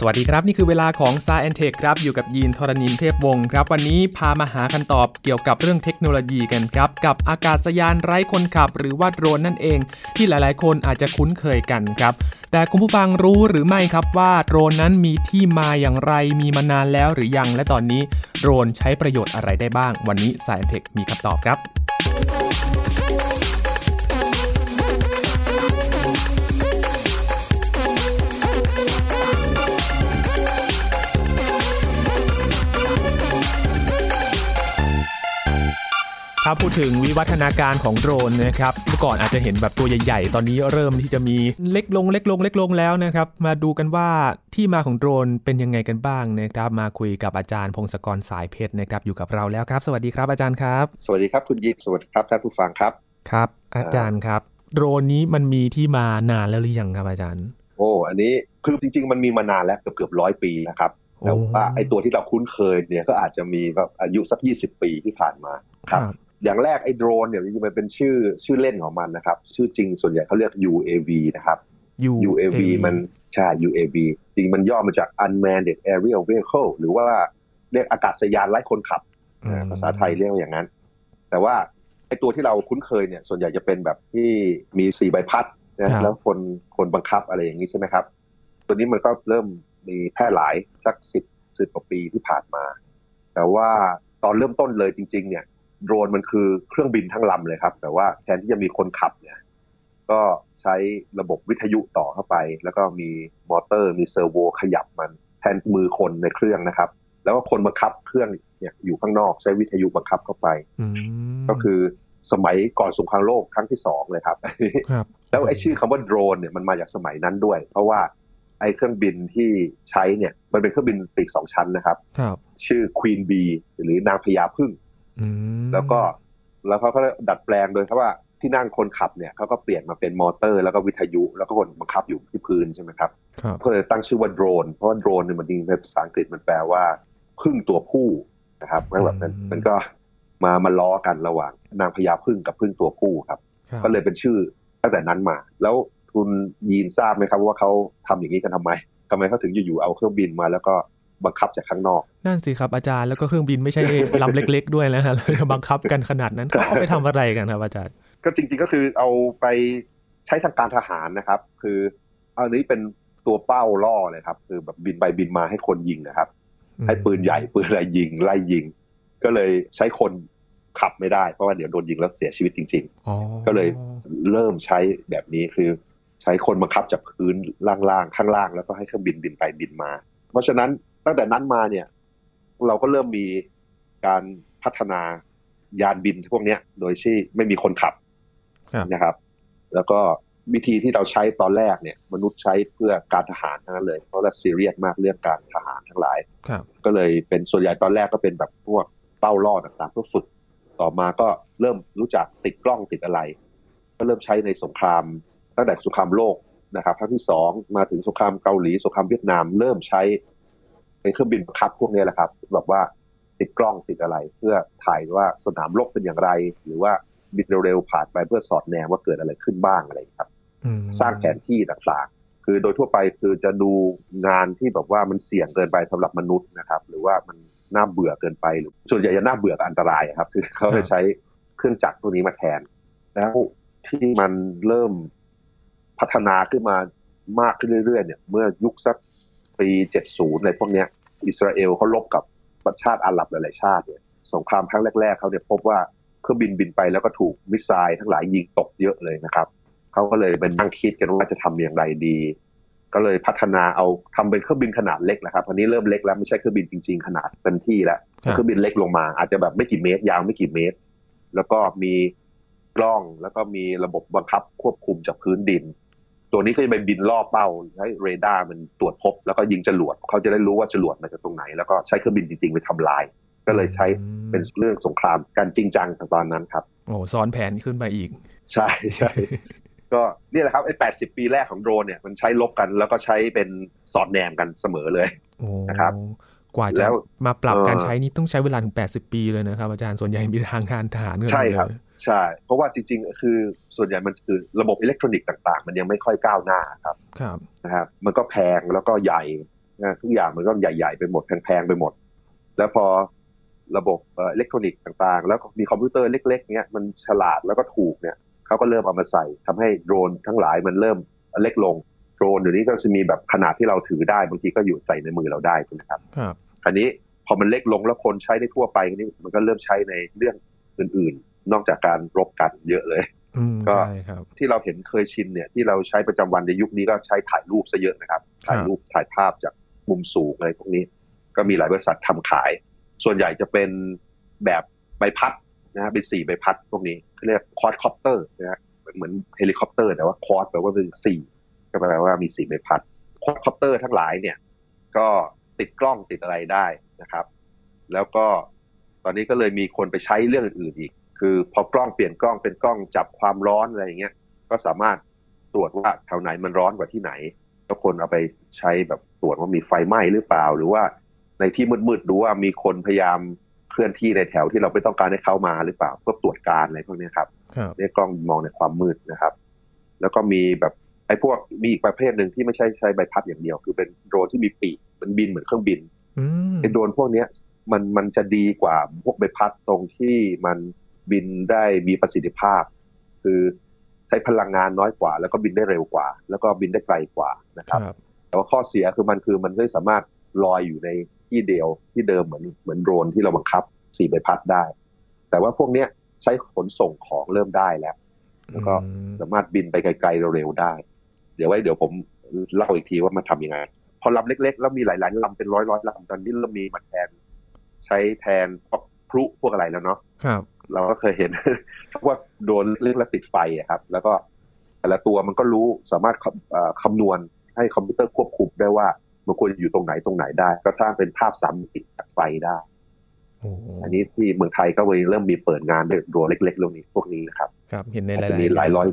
สวัสดีครับ นี่คือเวลาของ s า e n t e c h ครับ อยู่กับยีนทรณินเทพวงศ์ครับ วันนี้พามาหาคำตอบเกี่ยวกับเรื่องเทคโนโลยีกันครับ กับอากาศยานไร้คนขับ หรือว่าโดรนนั่นเอง ที่หลายๆ คนอาจจะคุ้นเคยกันครับ แต่คุณผู้ฟังรู้หรือไม่ครับว่าโดรนนั้นมีที่มาอย่างไรมีมานานแล้วหรือยัง และตอนนี้โดรนใช้ประโยชน์อะไรได้บ้าง วันนี้ s า e n t e c h มีคำตอบครับ ถ้าพูดถึงวิวัฒนาการของโดรนนะครับเมื่อก่อนอาจจะเห็นแบบตัวใหญ่ๆ ตอนนี้เริ่มที่จะมีเล็กลงเล็กลงเล็กลงแล้วนะครับมาดูกันว่าที่มาของโดรนเป็นยังไงกันบ้างนะครับมาคุยกับอาจารย์พงศกรสายเพชรนะครับอยู่กับเราแล้วครับ สวัสดีครับอาจารย์ครับ สวัสดีครับคุณยิปสวัสดีครับท่านผู้ฟังครับครับ อาจารย์ครับโดรนนี้มันมีที่มานานแล้วหรือยังครับอาจารย์ โอ้อันนี้คือจริง ๆ มันมีมานานแล้วเกือบเกือบร้อยปีนะครับแต่ว่าไอตัวที่เราคุ้นเคยเนี่ยก็อาจจะมีแบบอายุสัก 20 ปีที่ผ่านมาครับ อย่างแรกไอ้โดรนเนี่ยจริงๆมันเป็นชื่อชื่อเล่นของมันนะครับ ชื่อจริงส่วนใหญ่เขาเรียก UAV นะครับ UAV มันใช่ UAV จริงมันย่อมาจาก Unmanned Aerial Vehicle หรือว่าเรียกอากาศยานไร้คนขับ ภาษาไทยเรียกว่าอย่างนั้น แต่ว่าไอ้ตัวที่เราคุ้นเคยเนี่ย ส่วนใหญ่จะเป็นแบบที่มีสี่ใบพัดนะแล้วคนคนบังคับอะไรอย่างนี้ใช่ไหมครับ ตัวนี้มันก็เริ่มมีแพร่หลายสักสิบสิบกว่าปีที่ผ่านมา แต่ว่าตอนเริ่มต้นเลยจริง ๆ เนี่ย โดรนมันคือเครื่องบินทั้งลำเลยครับ แต่ว่าแทนที่จะมีคนขับเนี่ย ก็ใช้ระบบวิทยุต่อเข้าไป แล้วก็มีมอเตอร์ มี servo ขยับมันแทนมือคนในเครื่องนะครับ แล้วก็คนบังคับเครื่องเนี่ยอยู่ข้างนอกใช้วิทยุบังคับเข้าไปก็คือสมัยก่อนสงครามโลกครั้งที่สองเลยครับแล้วไอ้ชื่อคำว่าโดรนเนี่ยมันมาจากสมัยนั้นด้วย เพราะว่าไอ้เครื่องบินที่ใช้เนี่ยมันเป็นเครื่องบินปีกสองชั้นนะครับชื่อ Queen Bee หรือนางพญาพึ่ง แล้วก็แล้วเขาก็ดัดแปลงโดยเขาว่าที่นั่งคนขับเนี่ยเขาก็เปลี่ยนมาเป็นมอเตอร์แล้วก็วิทยุ แล้วก็คนบังคับอยู่ที่พื้นใช่ไหมครับก็เลยตั้งชื่อว่าโดรน เพราะว่าโดรนเนี่ยมันจริงในภาษาอังกฤษมันแปลว่าพึ่งตัวผู้นะครับแล้วแบบนั้นมันก็มามาล้อกันระหว่างนางพญาพึ่งกับพึ่งตัวผู้ครับ ก็เลยเป็นชื่อตั้งแต่นั้นมา แล้วคุณยีนทราบไหมครับว่าเขาทำอย่างนี้กันทำไมทำไมเขาถึงอยู่ๆเอาเครื่องบินมาแล้วก็ บังคับจากข้างนอก นั่นสิครับอาจารย์แล้วก็เครื่องบินไม่ใช่ลำเล็ก ๆ ด้วยนะฮะบังคับกันขนาดนั้นเขาไปทำอะไรกันครับอาจารย์ ก็จริงๆก็คือเอาไปใช้ทางการทหารนะครับ คืออันนี้เป็นตัวเป้าล่อเลยครับ คือแบบบินไปบินมาให้คนยิงนะครับ ให้ปืนใหญ่ปืนอะไรยิงไล่ยิง ก็เลยใช้คนขับไม่ได้เพราะว่าเดี๋ยวโดนยิงแล้วเสียชีวิตจริงๆก็เลยเริ่มใช้แบบนี้คือใช้คนบังคับจากพื้นล่างๆข้างล่าง แล้วก็ให้เครื่องบินบินไปบินมา เพราะฉะนั้น ตั้งแต่นั้นมาเนี่ย เราก็เริ่มมีการพัฒนายานบินพวกนี้โดยที่ไม่มีคนขับนะครับ แล้วก็วิธีที่เราใช้ตอนแรกเนี่ย มนุษย์ใช้เพื่อการทหารทั้งนั้นเลย เพราะเราซีเรียสมากเรื่องการทหารทั้งหลายก็เลยเป็นส่วนใหญ่ตอนแรกก็เป็นแบบพวกเป้าล่อต่างๆเพื่อฝึกต่อมาก็เริ่มรู้จักติดกล้องติดอะไร ก็เริ่มใช้ในสงครามตั้งแต่สงครามโลกนะครับครั้งที่สองมาถึงสงครามเกาหลีสงครามเวียดนาม เริ่มใช้ ในเครื่องบินขับพวกนี้แหละครับแบบว่าติดกล้องติดอะไร เพื่อถ่ายว่าสนามรบเป็นอย่างไร หรือว่าบินเร็วๆผ่านไปเพื่อสอดแนมว่าเกิดอะไรขึ้นบ้างอะไรครับสร้างแผนที่ต่างๆคือโดยทั่วไปคือจะดูงานที่แบบว่ามันเสี่ยงเกินไปสำหรับมนุษย์นะครับ หรือว่ามันน่าเบื่อเกินไปหรือส่วนใหญ่จะน่าเบื่อกับอันตรายครับ คือเขาจะใช้เครื่องจักรตัวนี้มาแทน แล้วที่มันเริ่มพัฒนาขึ้นมามากขึ้นเรื่อยๆเนี่ย เมื่อยุคสัก ปี 70ในพวกเนี้ยอิสราเอลเขาลบกับประชาติอาหรับหลายๆชาติเนี่ยสงครามครั้งแรก ๆเขาเนี่ยพบว่าเครื่องบินบินไปแล้วก็ถูกมิสไซล์ทั้งหลายยิงตกเยอะเลยนะครับเขาก็เลยเป็นนั่งคิดกันว่าจะทำอย่างไรดี ก็เลยพัฒนาเอาทำเป็นเครื่องบินขนาดเล็กนะครับอันนี้เริ่มเล็กแล้วไม่ใช่เครื่องบินจริง ๆ ขนาดเต็มที่แล้วเครื่องบินเล็กลงมา อาจจะแบบไม่กี่เมตร ยาวไม่กี่เมตร แล้วก็มีกล้องแล้วก็มีระบบบังคับควบคุมจากพื้นดิน ตัวนี้ก็จะไปบินล่อเป้าให้เรดาร์มันตรวจพบ แล้วก็ยิงจรวดเขาจะได้รู้ว่าจรวดมาจากตรงไหน แล้วก็ใช้เครื่องบินจริงๆไปทำลาย ก็เลยใช้เป็นเรื่องสงครามการจริงจังตอนนั้นครับโอ้ซ้อนแผนขึ้นไปอีก ใช่ใช่ก็นี่แหละครับไอ้แปดสิบปีแรกของโดรนเนี่ยมันใช้ลบกันแล้วก็ใช้เป็นสอดแนมกันเสมอเลยนะครับกว่าจะมาปรับการใช้นี้ต้องใช้เวลาถึง 80 ปีเลยนะครับอาจารย์ส่วนใหญ่มีทางการทหารเงินใช่ครับ ใช่ เพราะว่าจริงๆ คือส่วนใหญ่มันคือระบบอิเล็กทรอนิกส์ต่าง ๆ มันยังไม่ค่อยก้าวหน้าครับครับนะครับมันก็แพงแล้วก็ใหญ่นะทุกอย่างมันก็ใหญ่ๆไปหมดแพงๆไปหมด แล้วพอระบบอิเล็กทรอนิกส์ต่างๆ แล้วมีคอมพิวเตอร์เล็ก ๆเนี้ยมันฉลาดแล้วก็ถูกเนี่ยเขาก็เริ่มเอามาใส่ทำให้โดรนทั้งหลายมันเริ่มเล็กลงโดรนเดี๋ยวนี้ก็จะมีแบบขนาดที่เราถือได้บางทีก็อยู่ใส่ในมือเราได้ใช่ไหมครับครับอันนี้พอมันเล็กลงแล้วคนใช้ได้ทั่วไปนี่มันก็เริ่มใช้ในเรื่องอื่นๆ นอกจากการรบกันเยอะเลยอืมก็ใช่ครับที่เราเห็นเคยชินเนี่ยที่เราใช้ประจำวันในยุคนี้ก็ใช้ถ่ายรูปซะเยอะนะครับ ถ่ายรูปถ่ายภาพจากมุมสูงอะไรพวกนี้ ก็มีหลายบริษัททำขาย ส่วนใหญ่จะเป็นแบบใบพัดนะฮะเป็นสี่ใบพัดพวกนี้เขาเรียก quadcopter นะฮะเหมือนเฮลิคอปเตอร์แต่ว่า quad แปลว่าเป็นสี่ก็แปลว่ามีสี่ใบพัด quadcopter ทั้งหลายเนี่ย ก็ติดกล้องติดอะไรได้นะครับ แล้วก็ตอนนี้ก็เลยมีคนไปใช้เรื่องอื่นๆอีก คือพอกล้องเปลี่ยนกล้องเป็นกล้องจับความร้อนอะไรอย่างเงี้ย ก็สามารถตรวจว่าแถวไหนมันร้อนกว่าที่ไหนแล้วคนเอาไปใช้แบบตรวจว่ามีไฟไหม้หรือเปล่า หรือว่าในที่มืดๆดูว่ามีคนพยายามเคลื่อนที่ในแถวที่เราไม่ต้องการให้เขามาหรือเปล่าเพื่อตรวจการอะไรพวกนี้ครับครับเนี่ยกล้องมองในความมืดนะครับ แล้วก็มีแบบไอ้พวกมีอีกประเภทหนึ่งที่ไม่ใช่ใช้ใบพัดอย่างเดียว คือเป็นโดรนที่มีปีกมันบินเหมือนเครื่องบินอืมไอ้โดรนพวกเนี้ยมันมันจะดีกว่าพวกใบพัดตรงที่มัน บินได้มีประสิทธิภาพ คือใช้พลังงานน้อยกว่า แล้วก็บินได้เร็วกว่า แล้วก็บินได้ไกลกว่านะคครับรับ แต่ว่าข้อเสียคือมันคือมันไม่สามารถลอยอยู่ในที่เดียวที่เดิมเหมือนเหมือนโดรนที่เราบังคับสี่ใบพัดได้ แต่ว่าพวกเนี้ยใช้ขนส่งของเริ่มได้แล้ว แล้วก็อืมสามารถบินไปไกลๆเร็วๆได้ เดี๋ยวไว้เดี๋ยวผมเล่าอีกทีว่ามันทำยังไง พอลำเล็กๆ แล้วมีหลายๆลำเป็นร้อยๆลำตอนนี้เรามีมาแทน ใช้แทนพวกพลุพวกอะไรแล้วเนาะครับ เราก็เคยเห็นว่าโดนเรื่องแล้วติดไฟอะครับ แล้วก็แต่ละตัวมันก็รู้สามารถคำเอ่อคำนวณให้คอมพิวเตอร์ควบคุมได้ว่ามันควรอยู่ตรงไหนตรงไหนได้ ก็สร้างเป็นภาพสามมิติจากไฟได้โอ้โหอันนี้ที่เมืองไทยก็เริ่มมีเปิดงานด้วยตัวเล็กๆเรื่องนี้พวกนี้นะครับ ครับ เห็นในหอาจลายจะมีหลายร้อย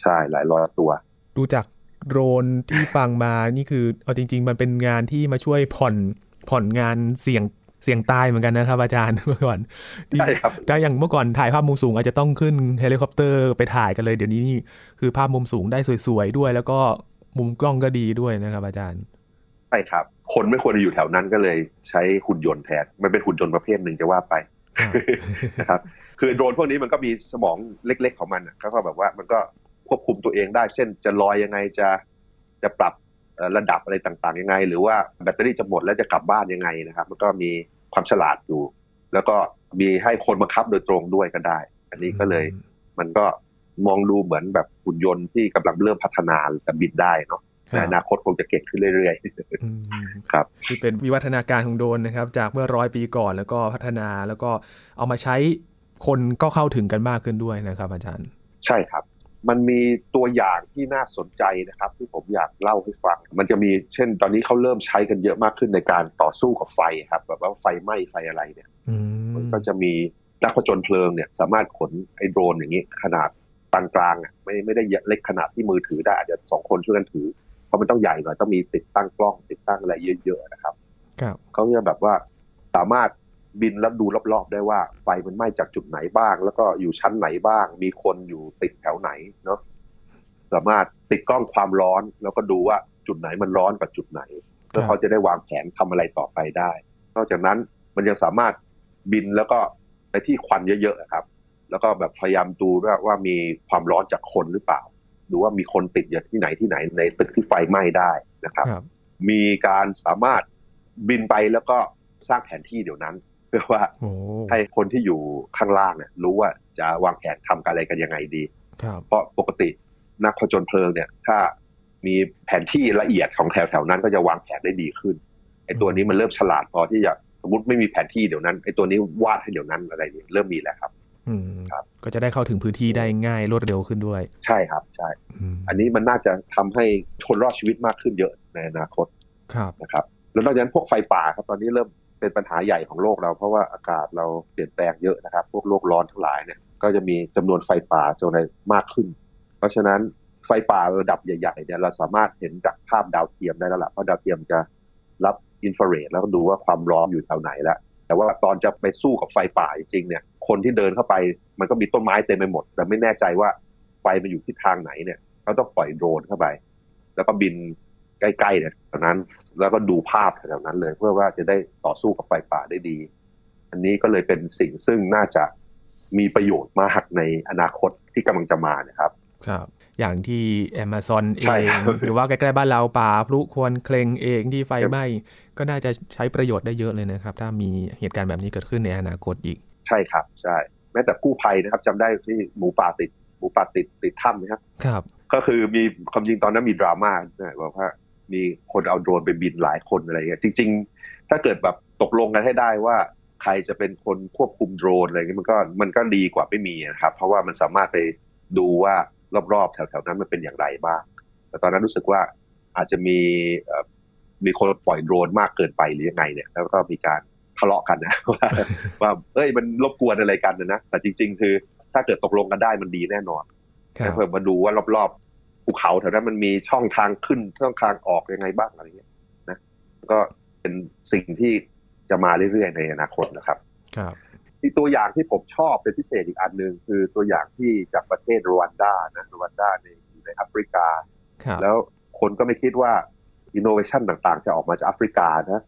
ใช่หลายร้อยตัว ดูจากโดรนที่ฟังมานี่คือเอาจริง ๆ มันเป็นงานที่มาช่วยผ่อนผ่อนงานเสี่ยง เสี่ยงตายเหมือนกันนะครับ อาจารย์เมื่อก่อนที่ใช่ครับถ้าอย่างเมื่อก่อนถ่ายภาพมุมสูงอาจจะต้องขึ้นเฮลิคอปเตอร์ไปถ่ายกันเลย เดี๋ยวนี้นี่คือภาพมุมสูงได้สวยๆด้วย แล้วก็มุมกล้องก็ดีด้วยนะครับ อาจารย์ใช่ครับ คนไม่ควรจะอยู่แถวนั้นก็เลยใช้หุ่นยนต์แทนมันเป็นหุ่นยนต์ประเภทหนึ่งจะว่าไปครับนะครับ คือโดรนพวกนี้มันก็มีสมองเล็ก ๆ ของมันน่ะเขาก็แบบว่ามันก็ควบคุมตัวเองได้ เช่นจะลอยยังไงจะจะปรับเอ่อ ระดับอะไรต่างๆยังไง หรือว่าแบตเตอรี่จะหมดแล้วจะกลับบ้านยังไงนะครับ มันก็มีความฉลาดอยู่ แล้วก็มีให้คนบังคับโดยตรงด้วยก็ได้ อันนี้ก็เลยมันก็มองดูเหมือนแบบหุ่นยนต์ที่กำลังเริ่มพัฒนาแต่บินได้เนาะคในรับอนาคตคงจะเก่งขึ้นเรื่อยอืมครับที่เป็นวิวัฒนาการของโดรนนะครับ จากเมื่อร้อยปีก่อนแล้วก็พัฒนาแล้วก็เอามาใช้คนก็เข้าถึงกันมากขึ้นด้วยนะครับ อาจารย์ๆใช่ครับ มันมีตัวอย่างที่น่าสนใจนะครับ ที่ผมอยากเล่าให้ฟัง มันจะมีเช่น ตอนนี้เขาเริ่มใช้กันเยอะมากขึ้นในการต่อสู้กับไฟครับ แบบว่าไฟไหม้ไฟอะไรเนี่ยอืมมันก็จะมีนักผจญเพลิงเนี่ย สามารถขนไอ้โดรนอย่างนี้ ขนาดปานกลางอะไม่ไม่ได้เล็กขนาดที่มือถือได้อาจจะสองคนช่วยกันถือ เพราะมันต้องใหญ่หน่อยต้องมีติดตั้งกล้องติดตั้งอะไรเยอะๆนะครับครับเขาจะแบบว่าสามารถ บินแล้วดูรอบๆ ได้ว่าไฟมันไหม้จากจุดไหนบ้าง แล้วก็อยู่ชั้นไหนบ้าง มีคนอยู่ติดแถวไหนเนาะสามารถติดกล้องความร้อน แล้วก็ดูว่าจุดไหนมันร้อนกว่าจุดไหนเพื่อเขาจะได้วางแผนทำอะไรต่อไปได้ นอกจากนั้นมันยังสามารถบินแล้วก็ไปที่ควันเยอะๆอะครับ แล้วก็แบบพยายามดูว่าว่ามีความร้อนจากคนหรือเปล่า ดูว่ามีคนติดอยู่ที่ไหนที่ไหนในตึกที่ไฟไหม้ได้นะครับครับมีการสามารถบินไปแล้วก็สร้างแผนที่เดี๋ยวนั้น เพื่อว่าโอ้ให้คนที่อยู่ข้างล่างเนี่ยรู้ว่าจะวางแผนทำอะไรกันยังไงดีครับเพราะปกตินักผจญเพลิงเนี่ย ถ้ามีแผนที่ละเอียดของแถวๆนั้นก็จะวางแผนได้ดีขึ้นไอ้ตัวนี้มันเริ่มฉลาดพอที่จะสมมติไม่มีแผนที่เดี๋ยวนั้นไอ้ตัวนี้วาดให้เดี๋ยวนั้นอะไรเนี่ยเริ่มมีแล้วครับอืมครับ ก็จะได้เข้าถึงพื้นที่ได้ง่ายรวดเร็วขึ้นด้วย ใช่ครับใช่อืมอันนี้มันน่าจะทำให้คนรอดชีวิตมากขึ้นเยอะในอนาคตครับนะครับ แล้วนอกจากนั้นพวกไฟป่าครับตอนนี้เริ่ม เป็นปัญหาใหญ่ของโลกเรา เพราะว่าอากาศเราเปลี่ยนแปลงเยอะนะครับ พวกโลกร้อนทั้งหลายเนี่ยก็จะมีจำนวนไฟป่าจำนวนมากขึ้น เพราะฉะนั้นไฟป่าระดับใหญ่ๆเนี่ยเราสามารถเห็นจากภาพดาวเทียมได้แล้วล่ะเพราะดาวเทียมจะรับอินฟราเรดแล้วก็ดูว่าความร้อนอยู่แถวไหนแล้วแต่ว่าตอนจะไปสู้กับไฟป่าจริงๆเนี่ย คนที่เดินเข้าไปมันก็มีต้นไม้เต็มไปหมด แต่ไม่แน่ใจว่าไฟมันอยู่ที่ทางไหนเนี่ยเขาต้องปล่อยโดรนเข้าไป แล้วก็บินใกล้ๆเนี่ยตอนนั้น แล้วก็ดูภาพแถวนั้นเลย เพื่อว่าจะได้ต่อสู้กับไฟป่าได้ดี อันนี้ก็เลยเป็นสิ่งซึ่งน่าจะมีประโยชน์มากในอนาคตที่กำลังจะมานะครับ ครับ อย่างที่ Amazon เอใช่งครับหรือว่าใกล้ๆบ้านเราป่าพลุควรเคลงเองที่ไฟไหม้ก็น่าจะใช้ประโยชน์ได้เยอะเลยนะครับ ถ้ามีเหตุการณ์แบบนี้เกิดขึ้นในอนาคตอีก ใช่ครับใช่แม้แต่กู้ภัยนะครับจำได้ที่หมูป่าติดหมูป่าติดติดถ้ำนะครับ ครับ ก็คือมีความจริงตอนนั้นมีดราม่านะบอกว่า มีคนเอาโดรนไปบินหลายคนอะไรเงี้ยจริง ๆ ถ้าเกิดแบบตกลงกันให้ได้ว่าใครจะเป็นคนควบคุมโดรนอะไรเงี้ยมันก็มันก็ดีกว่าไม่มีนะครับ เพราะว่ามันสามารถไปดูว่ารอบๆแถวๆนั้นมันเป็นอย่างไรบ้างแต่ตอนนั้นรู้สึกว่าอาจจะมีเอ่อมีคนปล่อยโดรนมากเกินไปหรือยังไงเนี่ย แล้วก็มีการทะเลาะกันนะว่าว่าเอ้ยมันรบกวนอะไรกันนะนะแต่จริง ๆ คือถ้าเกิดตกลงกันได้มันดีแน่นอนครับเพิ่มมาดูว่ารอบๆ ภูเขาแถวนั้นมันมีช่องทางขึ้นช่องทางออกยังไงบ้างอะไรเงี้ยนะก็เป็นสิ่งที่จะมาเรื่อยๆในอนาคตนะครับครับที่ตัวอย่างที่ผมชอบเป็นพิเศษอีกอันหนึ่งคือตัวอย่างที่จากประเทศรวันดานะรวันดาในอยู่ในแอฟริกาครับแล้วคนก็ไม่คิดว่าอินโนเวชันต่างๆ จะออกมาจากแอฟริกานะ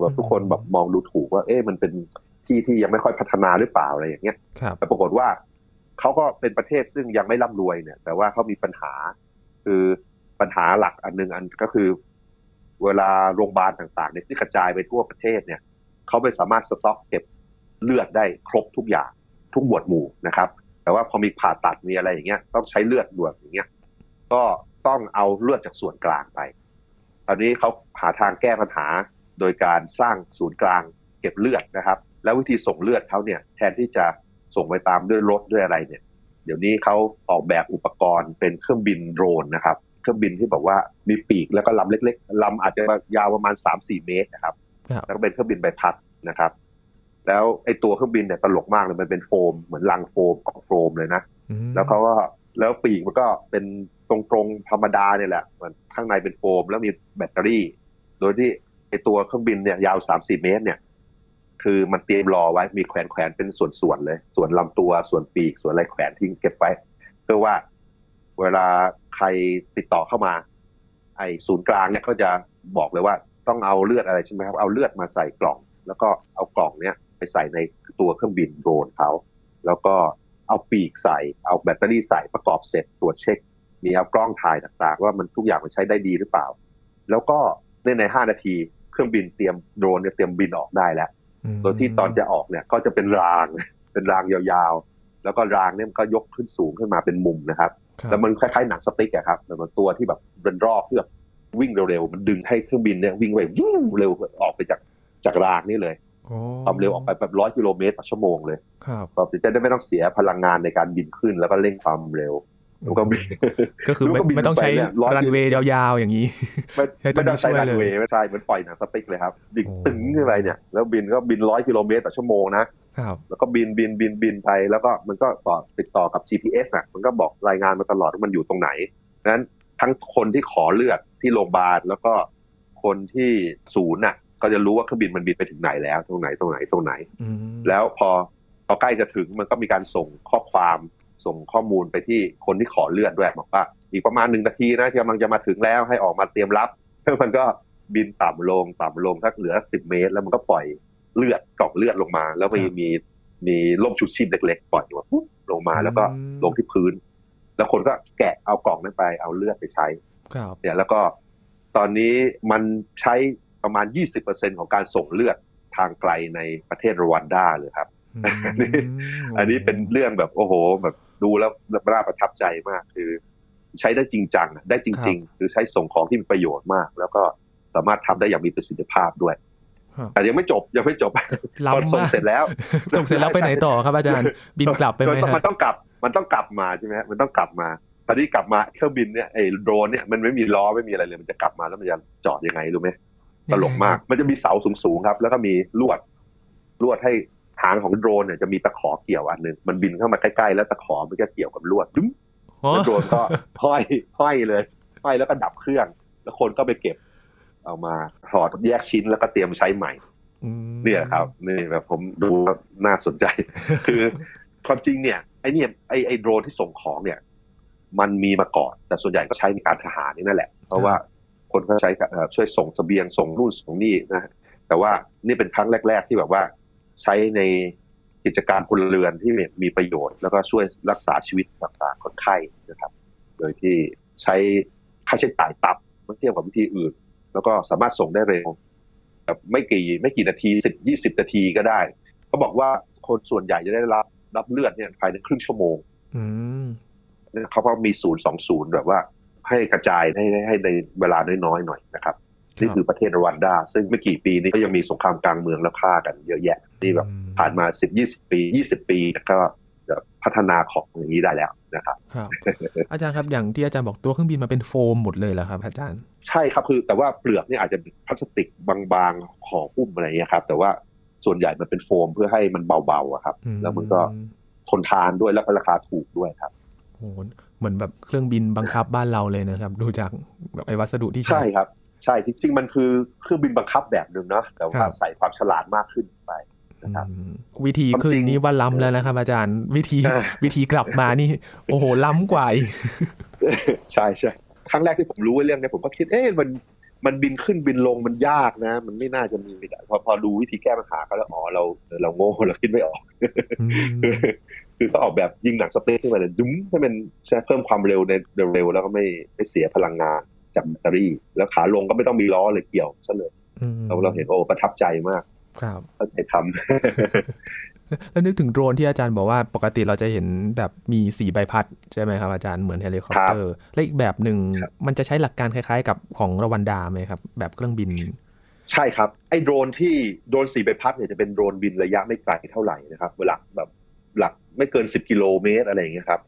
แบบทุกคนแบบมองดูถูกว่า เอ๊ะมันเป็นที่ที่ยังไม่ค่อยพัฒนาหรือเปล่าอะไรอย่างเงี้ยครับแต่ปรากฏว่าเขาก็เป็นประเทศซึ่งยังไม่ร่ำรวยเนี่ย แต่ว่าเขามีปัญหา คือปัญหาหลักอันหนึงอันก็คือ เวลาโรงพยาบาลต่างๆเนี่ยที่กระจายไปทั่วประเทศเนี่ยเขาไม่สามารถสต็อกเก็บเลือดได้ครบทุกอย่างทุกหมวดหมู่นะครับ แต่ว่าพอมีผ่าตัดมีอะไรอย่างเงี้ย ต้องใช้เลือดด่วนอย่างเงี้ย ก็ต้องเอาเลือดจากส่วนกลางไป ตอนนี้เขาหาทางแก้ปัญหาโดยการสร้างศูนย์กลางเก็บเลือดนะครับ แล้ววิธีส่งเลือดเขาเนี่ยแทนที่จะส่งไปตามด้วยรถด้วยอะไรเนี่ย เดี๋ยวนี้เขาออกแบบอุปกรณ์เป็นเครื่องบินโดรนนะครับ เครื่องบินที่แบบว่ามีปีกแล้วก็ลำเล็กๆลำอาจจะยาวประมาณ 3-4 เมตรนะครับครับ แล้วก็เป็นเครื่องบินใบพัดนะครับ แล้วไอ้ตัวเครื่องบินเนี่ยตลกมากเลยมันเป็นโฟม เหมือนลังโฟมกล่องโฟมเลยนะอืมแล้วเขาก็แล้วปีกมันก็เป็นตรงๆธรรมดาเนี่ยแหละมันข้างในเป็นโฟมแล้วมีแบตเตอรี่ โดยที่ไอตัวเครื่องบินเนี่ยยาวสามสี่เมตรเนี่ย คือมันเตรียมรอไว้มีแขวนแขวนๆเป็นส่วนๆเลย ส่วนลำตัวส่วนปีกส่วนอะไรแขวนทิ้งเก็บไว้ เพื่อว่าเวลาใครติดต่อเข้ามา ไอศูนย์กลางเนี่ยก็จะบอกเลยว่าต้องเอาเลือดอะไรใช่ไหมครับเอาเลือดมาใส่กล่อง แล้วก็เอากล่องเนี้ยไปใส่ในตัวเครื่องบินโดรนเขาแล้วก็เอาปีกใส่ เอาแบตเตอรี่ใส่ประกอบเสร็จตรวจเช็ค มีเอากล้องถ่ายต่างๆ ว่ามันทุกอย่างมันใช้ได้ดีหรือเปล่า แล้วก็ในในห้านาทีเครื่องบินเตรียมโดรนเนี่ยเตรียมบินออกได้แล้ว มโดยที่ตอนจะออกเนี่ยก็จะเป็นราง เป็นรางยาวๆ แล้วก็รางเนี่ยมันก็ยกขึ้นสูงขึ้นมาเป็นมุมนะครับครับแล้วมันคล้ายๆหนังสติ๊กอะครับแต่มันตัวที่แบบเป็นรอบเพื่อวิ่งเร็วๆ มันดึงให้เครื่องบินเนี่ยวิ่งไปวู้เร็วออกไปจากจากรางนี่เลยโอ้ความเร็วออกไปแบบร้อยกิโลเมตรต่อชั่วโมงเลยครับก็จะได้ไม่ต้องเสียพลังงานในการบินขึ้นแล้วก็เร่งความเร็วแล้วก็บินก็คือไม่แล้วก็บินไม่ต้องใช้ไปเนี่ยร้อยรันเวย์ยาวๆอย่างนี้ ไม่ให้ตัวไม่ต้องใช้นี้ช่วยรันเลยเวย์ไม่ใช่เหมือนปล่อยหนังสติ๊กเลยครับดิ่งโอ้ตึงขึ้นไปเนี่ย แล้วบินก็บินร้อยกิโลเมตรต่อชั่วโมงนะครับแล้วก็บินบินบินบินไปแล้วก็มันก็ต่อติดต่อกับ GPS อะมันก็บอกรายงานมาตลอดว่ามันอยู่ตรงไหนนั้นทั้งคนที่ขอเลือดที่โรงพยาบาลแล้วก็คนที่ศูนย์น่ะ ก็จะรู้ว่าเครื่องบินมันบินไปถึงไหนแล้ว ตรงไหนตรงไหนตรงไหนอืมแล้วพอพอใกล้จะถึงมันก็มีการส่งข้อความ ส่งข้อมูลไปที่คนที่ขอเลือดด้วยบอกว่า อีกประมาณหนึ่งนาทีนะที่กำลังจะมาถึงแล้วให้ออกมาเตรียมรับแล้วมันก็บินต่ำลงต่ำลงถ้าเหลือสิบเมตร แล้วมันก็ปล่อยเลือดกล่องเลือดลงมา แล้วมีมีมีล่มชูชีพเล็ก ๆ ปล่อยมาปุ๊บลงมาแล้วก็ลงที่พื้น แล้วคนก็แกะเอากล่องนั้นไปเอาเลือดไปใช้ครับเนี่ยแล้วก็ตอนนี้มันใช้ประมาณ 20%ของการส่งเลือดทางไกลในประเทศรวันดาเลยครับอืมอันนี้เป็นเรื่องแบบโอ้โหแบบ ดูแล้วน่าประทับใจมาก คือ ใช้ได้จริงจังอะได้จริง ๆ คือใช้ส่งของที่มีประโยชน์มาก แล้วก็สามารถทำได้อย่างมีประสิทธิภาพด้วยครับแต่ยังไม่จบยังไม่จบล้ำพอส่งมากเสร็จแล้วส่งเสร็จแล้วไปไหนต่อครับอาจารย์ บินกลับไปไหมจนฮะมันต้องกลับ มันต้องกลับมาใช่ไหมฮะมันต้องกลับมาตอนนี้กลับมาเครื่องบินเนี่ยไอ้โดรนเนี่ยมันไม่มีล้อไม่มีอะไรเลยมันจะกลับมาแล้วมันจะจอดยังไงรู้ไหมตลกมาก มันจะมีเสาสูงๆครับ แล้วก็มีลวดลวดให้ หางของโดรนเนี่ยจะมีตะขอเกี่ยวอันหนึ่งมันบินเข้ามาใกล้ๆแล้วตะขอมันก็เกี่ยวกับลวดดึ้มอ๋อแล้วโดรนก็ห้อยห้อยเลยห้อยแล้วก็ดับเครื่อง แล้วคนก็ไปเก็บ เอามาถอดแยกชิ้นแล้วก็เตรียมใช้ใหม่อืมเนี่ยครับนี่แบบผมดูแล้วน่าสนใจ คือความจริงเนี่ยไอเนี่ยไอไอโดรนที่ส่งของเนี่ย มันมีมาก่อนแต่ส่วนใหญ่ก็ใช้ในการทหารนี่นั่นแหละ เพราะว่าคนคนก็ใช้ช่วยส่งสเสบียงส่งนู่นส่งนี่นะแต่ว่านี่เป็นครั้งแรก ๆ ที่แบบว่า ใช้ในกิจการพลเรือนที่มีประโยชน์ แล้วก็ช่วยรักษาชีวิตต่างๆคนไข้นะครับ โดยที่ใช้ค่าใช้จ่ายต่ำเมื่อเทียบกับวิธีอื่น แล้วก็สามารถส่งได้เร็วแบบไม่กี่ไม่กี่นาทีสิบยี่สิบนาทีก็ได้เขาบอกว่าคนส่วนใหญ่จะได้รับรับเลือดเนี่ยภายในครึ่งชั่วโมงเขาก็มีศูนย์สองศูนย์แบบว่า ให้กระจายให้ให้ในเวลาน้อยๆหน่อยนะครับ นี่คือประเทศรวันดา ซึ่งไม่กี่ปีนี้ก็ยังมีสงครามกลางเมืองแล้วฆ่ากันเยอะแยะที่แบบผ่านมาสิบยี่สิบปียี่สิบปีก็พัฒนาของอย่างนี้ได้แล้วนะครับครับอาจารย์ครับอย่างที่อาจารย์บอกตัวเครื่องบินมาเป็นโฟมหมดเลยแล้วครับ อาจารย์ใช่ครับคือแต่ว่าเปลือกนี่อาจจะเป็นพลาสติกบางๆห่อหุ้มอะไรเงี้ยครับ แต่ว่าส่วนใหญ่มันเป็นโฟมเพื่อให้มันเบาๆครับ แล้วมันก็ทนทานด้วยแล้วก็ราคาถูกด้วยครับโอ้เหมือนแบบเครื่องบินบังคับบ้านเราเลยนะครับ ดูจากแบบไอ้วัสดุที่ใช่ครับ ใช่จริงๆมันคือเครื่องบินบังคับแบบหนึ่งเนาะแต่ว่าใส่ความฉลาดมากขึ้นไปนะครับวิธีขึ้นนี้ว่าล้ำแล้วนะครับ อาจารย์วิธีวิธีกลับมานี่ โอ้โหล้ำกว่าใช่ใช่ครั้งแรกที่ผมรู้เรื่องนี้ผมก็คิดเอ๊ะมันมันบินขึ้นบินลงมันยากนะ มันไม่น่าจะมีพอพอดูวิธีแก้ปัญหาเขาแล้วอ๋อเรา เราโง่เราคิดไม่ออก คือเขาออกแบบยิงหนังสเปซขึ้นมาเลยดุ้มให้มันใช้เพิ่มความเร็วในเร็วแล้วก็ไม่ไม่เสียพลังงาน จากแบตเตอรี่ แล้วขาลงก็ไม่ต้องมีล้อเลยเกี่ยวซะเลยเราเราเห็นโอ้ประทับใจมาก ครับเข้าใจทำแล้วนึกถึงโดรนที่อาจารย์บอกว่าปกติเราจะเห็นแบบมีสี่ใบพัดใช่ไหมครับอาจารย์เหมือนเฮลิคอปเตอร์และอีกแบบหนึ่งมันจะใช้หลักการคล้ายๆ กับของรวันดาไหมครับ แบบเครื่องบิน ใช่ครับไอ้โดรนที่โดรนสี่ใบพัดเนี่ยจะเป็นโดรนบินระยะไม่ไกลเท่าไหร่นะครับเวลาแบบหลักไม่เกินสิบกิโลเมตรอะไรอย่างเงี้ยครับ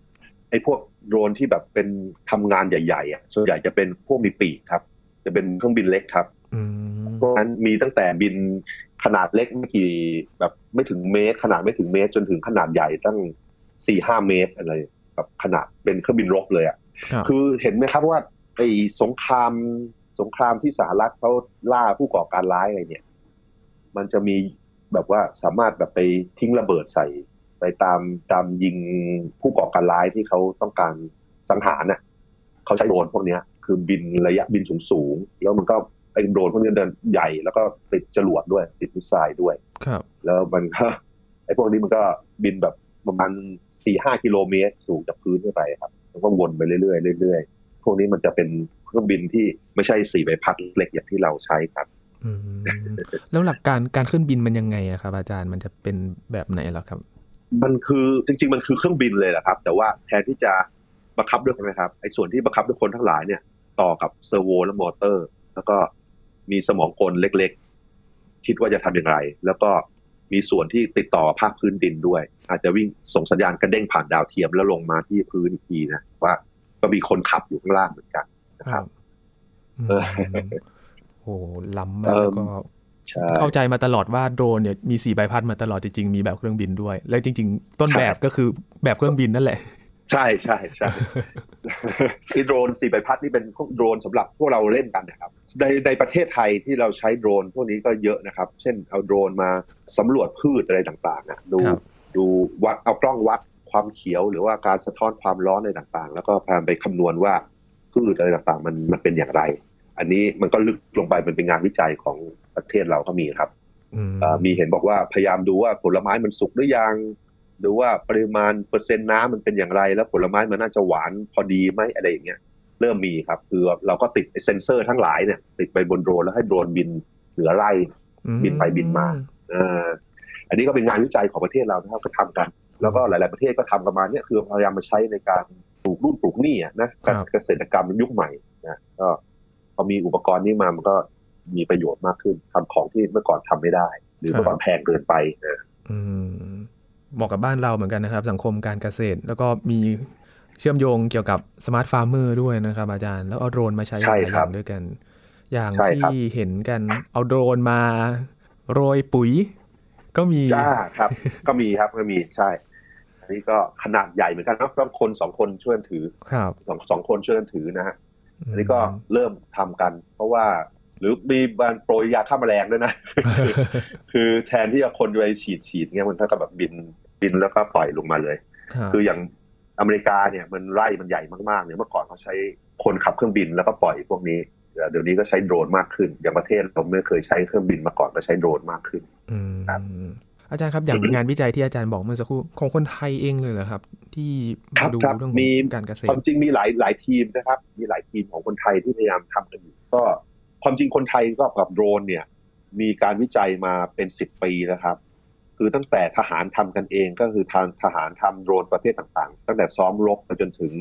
ไอ้พวกโดรนที่แบบเป็นทำงานใหญ่ๆอะส่วนใหญ่จะเป็นพวกมีปีกครับ จะเป็นเครื่องบินเล็กครับเพราะฉะนั้นมีตั้งแต่บินขนาดเล็กไม่กี่แบบไม่ถึงเมตร ขนาดไม่ถึงเมตร จนถึงขนาดใหญ่ตั้งสี่ห้าเมตรอะไรแบบขนาดเป็นเครื่องบินรบเลยอะคือเห็นไหมครับว่าไอ้สงครามสงครามที่สหรัฐเขาล่าผู้ก่อการร้ายอะไรเนี่ย มันจะมีแบบว่าสามารถแบบไปทิ้งระเบิดใส่ ไปตามตามยิงผู้ก่อการร้ายที่เขาต้องการสังหารน่ะเขาใช้โดรนพวกนี้คือบินระยะบินสูงสูงแล้วมันก็ไอ้โดรนพวกนี้เดินใหญ่แล้วก็ติดจรวดด้วย ติดมิสไซล์ด้วย ครับ แล้วมันก็ไอ้พวกนี้มันก็บินแบบประมาณสี่ห้ากิโลเมตรสูงจากพื้นขึ้นไปครับมันก็วนไปเรื่อยๆเรื่อยๆพวกนี้มันจะเป็นเครื่องบินที่ไม่ใช่สี่ใบพัดเล็กอย่างที่เราใช้ครับแล้วหลักการการขึ้นบินมันยังไงอะครับ อาจารย์มันจะเป็นแบบไหนหรอครับ มันคือจริง ๆ มันคือเครื่องบินเลยแหละครับ แต่ว่าแทนที่จะบังคับด้วยคนนะครับไอ้ส่วนที่บังคับด้วยคนทั้งหลายเนี่ยต่อกับ servo และมอเตอร์ แล้วก็มีสมองกลเล็กๆ คิดว่าจะทำอย่างไร แล้วก็มีส่วนที่ติดต่อภาคพื้นดินด้วย อาจจะวิ่งส่งสัญญาณกระเด้งผ่านดาวเทียมแล้วลงมาที่พื้นอีกทีนะว่าก็มีคนขับอยู่ข้างล่างเหมือนกันนะครับโอ้ล้ำมากแล้วก็ เข้าใจมาตลอดว่าโดรนเนี่ยมีสี่ใบพัดมาตลอดจริงๆมีแบบเครื่องบินด้วย แล้วจริง ๆ ต้นแบบก็คือแบบเครื่องบินนั่นแหละ ใช่ใช่ใช่คือโดรนสี่ใบพัดนี่เป็นโดรนสำหรับพวกเราเล่นกันนะครับ ในในประเทศไทยที่เราใช้โดรนพวกนี้ก็เยอะนะครับ เช่นเอาโดรนมาสำรวจพืชอะไรต่างๆนะดูดูวัดเอากล้องวัดความเขียวหรือว่าการสะท้อนความร้อนอะไรต่างๆ แล้วก็พยายามไปคำนวณว่าพืชอะไรต่างๆ มันมันเป็นอย่างไร อันนี้มันก็ลึกลงไปมันเป็นงานวิจัยของ ประเทศเราก็มีครับมีเห็นบอกว่าพยายามดูว่าผลไม้มันสุกหรือยังดูว่าปริมาณเปอร์เซ็นต์น้ำมันเป็นอย่างไร แล้วผลไม้มันน่าจะหวานพอดีไหมอะไรอย่างเงี้ยเริ่มมีครับ คือเราก็ติดเซ็นเซอร์ทั้งหลายเนี่ย ติดไปบนโดรนแล้วให้โดรนบินเหนือไร่บินไปบินมาอันนี้ก็เป็นงานวิจัยของประเทศเรานะครับก็ทำกัน แล้วก็หลาย ๆ ประเทศก็ทำประมาณนี้คือพยายามมาใช้ในการปลูกรุ่นปลูกนี่นะเกษตรกรรมยุคใหม่นะก็พอมีอุปกรณ์นี้มามันก็ มีประโยชน์มากขึ้นทำของที่เมื่อก่อนทำไม่ได้ หรือเมื่อก่อนแพงเกินไปนะเหมาะกับบ้านเราเหมือนกันนะครับ สังคมการเกษตร แล้วก็มีเชื่อมโยงเกี่ยวกับ smart farmer ด้วยนะครับ อาจารย์แล้วเอาโดรนมาใช้หลายอย่างด้วยกัน อย่างที่เห็นกันเอาโดรนมาโรยปุ๋ย ก็มีจ้าครับ ก็มีครับก็มีใช่อันนี้ก็ขนาดใหญ่เหมือนกันนะต้องคนสองคนช่วยถือครับสองสองคนช่วยถือนะฮะอันนี้ก็เริ่มทำกัน เพราะว่า หรือมีบานโปรยยาฆ่าแมลงด้วยนะ คือแทนที่จะคนไปฉีดฉีดเงี้ยมันเท่ากับแบบบินบินแล้วก็ปล่อยลงมาเลย คืออย่างอเมริกาเนี่ยมันไร่มันใหญ่มากๆเนี่ยเมื่อก่อนเขาใช้คนขับเครื่องบินแล้วก็ปล่อยพวกนี้เดี๋ยวนี้ก็ใช้โดรนมากขึ้น อย่างประเทศเราไม่เคยใช้เครื่องบินมาก่อนก็ใช้โดรนมากขึ้นอืมครับอาจารย์ครับอย่างงานวิจัยที่อาจารย์บอกเมื่อสักครู่ของคนไทยเองเลยเหรอครับ ที่ครับดูครับเรื่องขมีองการเกษคตวารมจริงมีหลายหลายทีมนะครับ มีหลายทีมของคนไทยที่พยายามทำกันอยู่ก็ ความจริงคนไทยก็กับโดรนเนี่ย มีการวิจัยมาเป็นสิบปีนะครับ คือตั้งแต่ทหารทำกันเองก็คือทางทหารทำโดรนประเภทต่างๆ ตั้งแต่ซ้อมรบไปจนถึง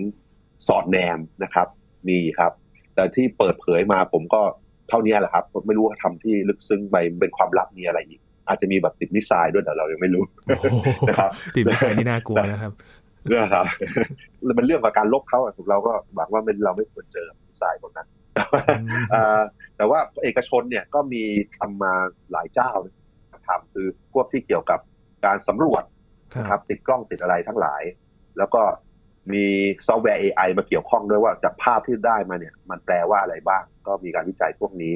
สอดแนมนะครับ มีครับ แต่ที่เปิดเผยมาผมก็เท่านี้แหละครับผมไม่รู้ว่าทำที่ลึกซึ้งไปเป็นความลับมีอะไรอีก อาจจะมีแบบติด missile ด้วยแต่เรายังไม่รู้โอ้โหนะครับติดวิสัยนี่น่ากลัวนะครับเรื่องครับมันเรื่องกับการรบเขาอะถูกเราก็หวังว่ามันเราไม่ควรเจอ missile พวกนั้น อืมเอ่อแต่ว่าเอกชนเนี่ยก็มีทำมาหลายเจ้าทำคือพวกที่เกี่ยวกับการสำรวจครันะครับบติดกล้องติดอะไรทั้งหลาย แล้วก็มีซอฟต์แวร์ AI มาเกี่ยวข้องด้วยว่าจากภาพที่ได้มาเนี่ย มันแปลว่าอะไรบ้าง ก็มีการวิจัยพวกนี้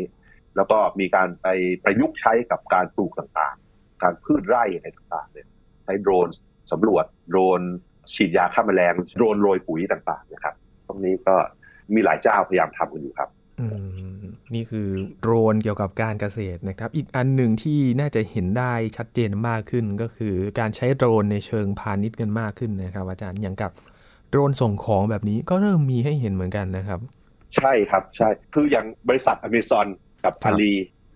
แล้วก็มีการไปประยุกต์ใช้กับการปลูกต่างๆ การพืชไร่อะไรต่างๆเนี่ยใช้โดรนสำรวจโดรนฉีดยาฆ่าแมลงโดรนโรยปุ๋ยต่างๆนะครับ ตรงนี้ก็ มีหลายเจ้าพยายามทำกันอยู่ครับอืมนี่คือโดรนเกี่ยวกับการเกษตรนะครับ อีกอันหนึ่งที่น่าจะเห็นได้ชัดเจนมากขึ้นก็คือการใช้โดรนในเชิงพาณิชย์กันมากขึ้นนะครับ อาจารย์อย่างกับโดรนส่งของแบบนี้ก็เริ่มมีให้เห็นเหมือนกันนะครับ ใช่ครับใช่คืออย่างบริษัท Amazon กับครับ Ali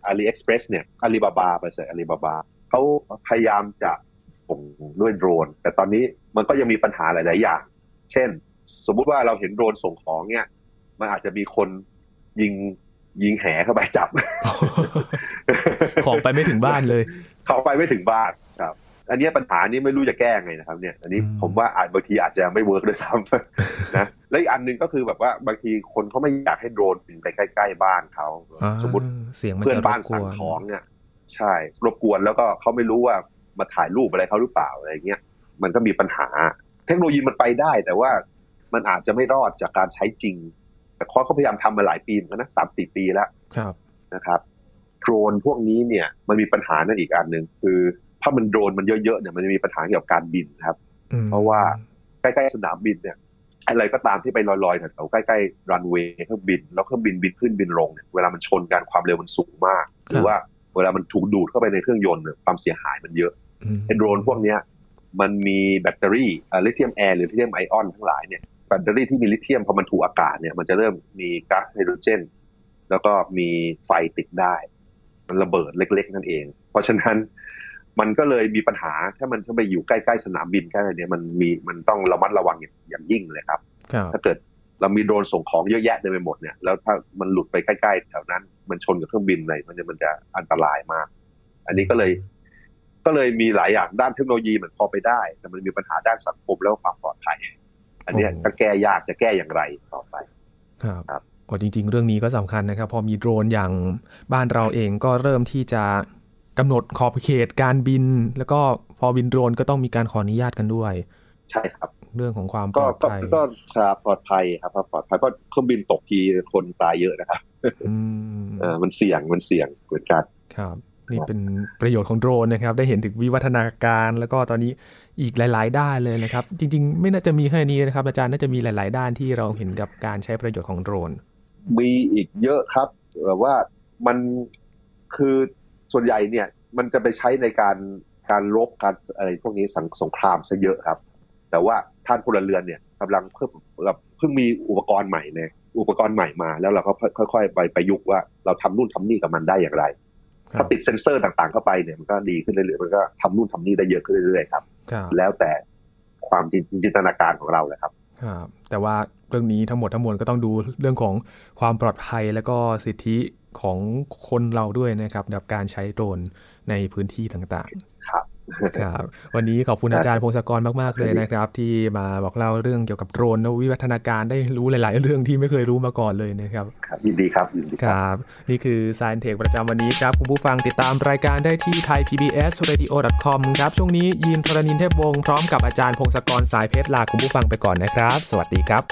Ali Express เนี่ย Alibaba บริษัท Alibaba เขาพยายามจะส่งด้วยโดรน แต่ตอนนี้มันก็ยังมีปัญหาหลาย ๆ อย่าง เช่น สมมุติว่าเราเห็นโดรนส่งของเนี่ย มันอาจจะมีคนยิงยิงแหเข้าไปจับ ของไปไม่ถึงบ้านเลย เข้าไปไม่ถึงบ้านครับ อันเนี้ยปัญหานี้ไม่รู้จะแก้ไงนะครับ เนี่ย อันนี้อืมผมว่าอาจบางทีอาจจะไม่เวิร์กด้วยซ้ำนะ แล้วอีกอันหนึ่งก็คือแบบว่าบางทีคนเขาไม่อยากให้โดรนบินไปใกล้ๆบ้านเขาอ่าสมมติเสียงมันเพื่อนจะรบ้านบกสั่งวนของเนี่ย ใช่ รบกวนแล้วก็เขาไม่รู้ว่ามาถ่ายรูปอะไรเขาหรือเปล่าอะไรเงี้ย มันก็มีปัญหา เทคโนโลยีมันไปได้ แต่ว่ามันอาจจะไม่รอดจากการใช้จริง แต่คอสเขาพยายามทำมาหลายปีเหมือนกันนะสามสี่ปีแล้วครับนะครับโดรนพวกนี้เนี่ยมันมีปัญหานั่นอีกอันหนึ่งคือ ถ้ามันโดรนมันเยอะๆเนี่ยมันจะมีปัญหาเกี่ยวกับการบินครับอืมเพราะว่าใกล้ๆสนามบินเนี่ยอะไรก็ตามที่ไปลอยๆแถวๆใกล้ๆรันเวย์เครื่องบิน แล้วเครื่องบินบินขึ้นบินลงเนี่ยเวลามันชนกันความเร็วมันสูงมาก หรือว่าเวลามันถูกดูดเข้าไปในเครื่องยนต์เนี่ยความเสียหายมันเยอะอืมไอ้โดรนพวกเนี้ยมันมีแบตเตอรี่ lithium air หรือ lithium ion ทั้งหลายเนี่ย แบตเตอรี่ที่มีลิเธียมพอมันถูกอากาศเนี่ยมันจะเริ่มมีก๊าซไฮโดรเจน แล้วก็มีไฟติดได้ มันระเบิดเล็ก ๆ นั่นเอง เพราะฉะนั้นมันก็เลยมีปัญหาถ้ามันจะไปอยู่ใกล้ๆสนามบินใกล้อะไรเนี่ยมันมีมันต้องระมัดระวังอย่างอย่างยิ่งเลยครับครับ ถ้าเกิดเรามีโดรนส่งของเยอะแยะเต็มไปหมดเนี่ยแล้วถ้ามันหลุดไปใกล้ๆแถวนั้น มันชนกับเครื่องบินอะไรมันจะมันจะอันตรายมาก อันนี้ก็เลย ก็เลยมีหลายอย่างด้านเทคโนโลยีมันพอไปได้ แต่มันมีปัญหาด้านสังคมแล้วก็ความปลอดภัย อันเนี้ยก็แก้ยากจะแก้อย่างไรต่อไปครับครับโอ้จริง ๆ เรื่องนี้ก็สำคัญนะครับ พอมีโดรนอย่างบ้านเราเองก็เริ่มที่จะกำหนดขอบเขตการบิน แล้วก็พอบินโดรนก็ต้องมีการขออนุญาตกันด้วย ใช่ครับ เรื่องของความปก็ลอดก็ภัยก็ครับปลอดภัยครับปลอดภัยเพราะเครื่องบินตกทีคนตายเยอะนะครับ อืมเออมันเสี่ยงมันเสี่ยงเหมือนกันครับ นี่เป็นประโยชน์ของโดรนนะครับ ได้เห็นถึงวิวัฒนาการ แล้วก็ตอนนี้อีกหลาย ๆ ด้านเลยนะครับ จริง ๆ ไม่น่าจะมีแค่นี้นะครับ อาจารย์น่าจะมีหลาย ๆ ด้านที่เราเห็นกับการใช้ประโยชน์ของโดรน มีอีกเยอะครับแบบว่ามันคือส่วนใหญ่เนี่ยมันจะไปใช้ในการการรบการอะไรพวกนี้สังสงครามซะเยอะครับ แต่ว่าท่านพลเรือนเนี่ยกำลังเพิ่มเราเพิ่งมีอุปกรณ์ใหม่เนี่ยอุปกรณ์ใหม่มา แล้วเราก็ค่อย ๆ ไปประยุกต์ว่าเราทำนู่นทำนี่กับมันได้อย่างไร ถ้าบติดเซ็นเซอร์ต่างๆเข้าไปเนี่ยมันก็ดีขึ้นเรื่อยๆมันก็ทำนู่นทำนี่ได้เยอะขึ้นเรื่อยๆครับครับแล้วแต่ความจินจินตนาการของเราเลยครับครับแต่ว่าเรื่องนี้ทั้งหมดทั้งมวลก็ต้องดูเรื่องของความปลอดภัยและก็สิทธิของคนเราด้วยนะครับกับการใช้โดรนในพื้นที่ต่างครับๆ ครับวันนี้ขอบคุณอาจารย์พงศกรมากๆเลยนะครับ ที่มาบอกเล่าเรื่องเกี่ยวกับโดรนและวิวัฒนาการได้รู้หลาย ๆ เรื่องที่ไม่เคยรู้มาก่อนเลยนะครับครับยินดีครับยินดีคครับรับ นี่คือ Science Tech ประจำวันนี้ครับ คุณผู้ฟังติดตามรายการได้ที่ thaipbsradio.com ครับ ช่วงนี้ยินทรณินเทพวงศ์พร้อมกับอาจารย์พงศกรสายเพชรลาคุณผู้ฟังไปก่อนนะครับ สวัสดีครับ